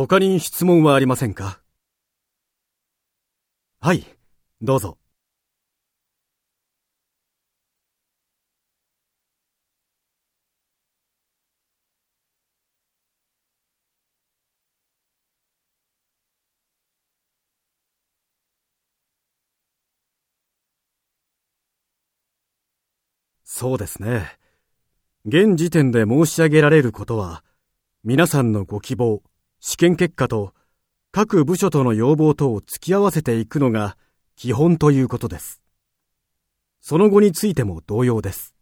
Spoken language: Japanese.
他に質問はありませんか？はい、どうぞ。そうですね。現時点で申し上げられることは、皆さんのご希望、試験結果と各部署との要望とを突き合わせていくのが基本ということです。その後についても同様です。